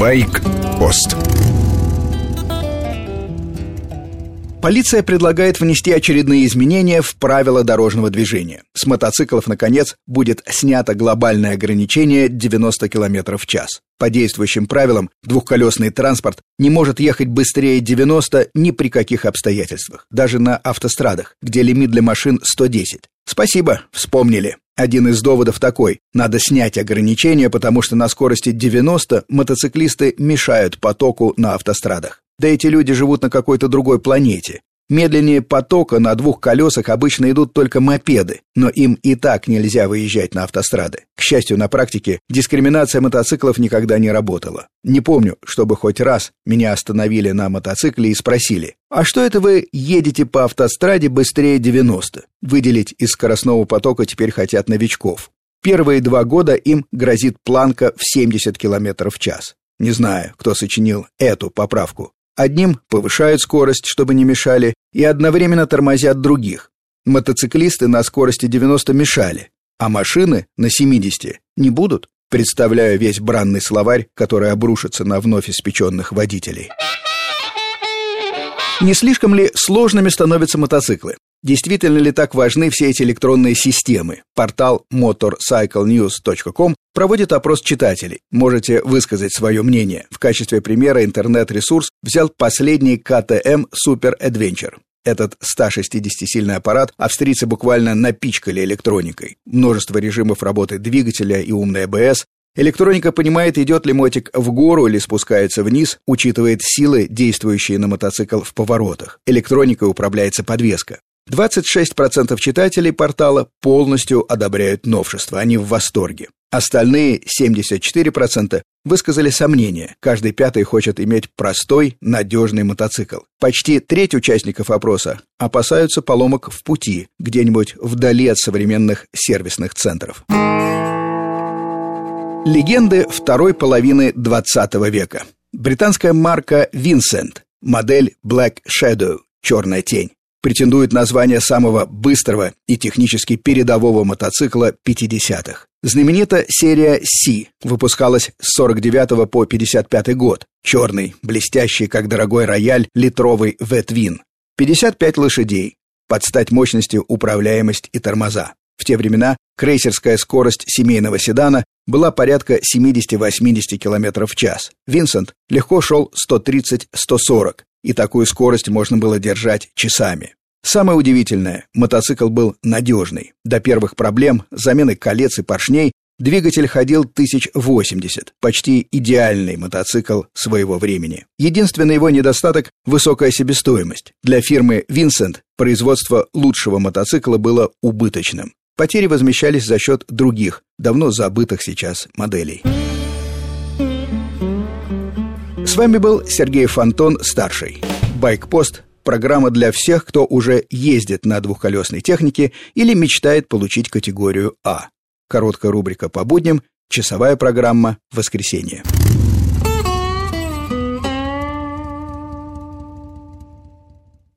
Байк-пост Полиция предлагает внести очередные изменения в правила дорожного движения. С мотоциклов, наконец, будет снято глобальное ограничение 90 км в час. По действующим правилам, двухколесный транспорт не может ехать быстрее 90 ни при каких обстоятельствах, даже на автострадах, где лимит для машин 110. Спасибо, вспомнили. Один из доводов такой. Надо снять ограничения, потому что на скорости 90 мотоциклисты мешают потоку на автострадах. Да эти люди живут на какой-то другой планете. Медленнее потока на двух колесах обычно идут только мопеды, но им и так нельзя выезжать на автострады. К счастью, на практике дискриминация мотоциклов никогда не работала. Не помню, чтобы хоть раз меня остановили на мотоцикле и спросили, а что это вы едете по автостраде быстрее 90? Выделить из скоростного потока теперь хотят новичков. Первые два года им грозит планка в 70 км в час. Не знаю, кто сочинил эту поправку. Одним повышают скорость, чтобы не мешали, и одновременно тормозят других. Мотоциклисты на скорости 90 мешали, а машины на 70 не будут. Представляю весь бранный словарь, который обрушится на вновь испеченных водителей. Не слишком ли сложными становятся мотоциклы? Действительно ли так важны все эти электронные системы? Портал motorcyclenews.com проводит опрос читателей. Можете высказать свое мнение. В качестве примера интернет-ресурс взял последний КТМ Super Adventure. Этот 160-сильный аппарат австрийцы буквально напичкали электроникой. Множество режимов работы двигателя и умный АБС, Электроника понимает, идет ли мотик в гору или спускается вниз, учитывает силы, действующие на мотоцикл в поворотах. Электроникой управляется подвеска. 26% читателей портала полностью одобряют новшество, они в восторге. Остальные 74% высказали сомнения. Каждый пятый хочет иметь простой, надежный мотоцикл. Почти треть участников опроса опасаются поломок в пути, где-нибудь вдали от современных сервисных центров. Легенды второй половины 20 века. Британская марка Vincent, модель Black Shadow, черная тень претендует на звание самого быстрого и технически передового мотоцикла 50-х. Знаменита серия C выпускалась с 49 по 55 год. Черный, блестящий, как дорогой рояль, литровый Ветвин. 55 лошадей. Под стать мощности управляемость и тормоза. В те времена крейсерская скорость семейного седана была порядка 70-80 км в час. Винсент легко шел 130-140, и такую скорость можно было держать часами. Самое удивительное, мотоцикл был надежный. До первых проблем, замены колец и поршней, двигатель ходил 1080, почти идеальный мотоцикл своего времени. Единственный его недостаток – высокая себестоимость. Для фирмы Vincent производство лучшего мотоцикла было убыточным. Потери возмещались за счет других, давно забытых сейчас моделей. С вами был Сергей Фонтон, старший. Байкпост – программа для всех, кто уже ездит на двухколесной технике или мечтает получить категорию А. Короткая рубрика по будням, часовая программа «Воскресенье».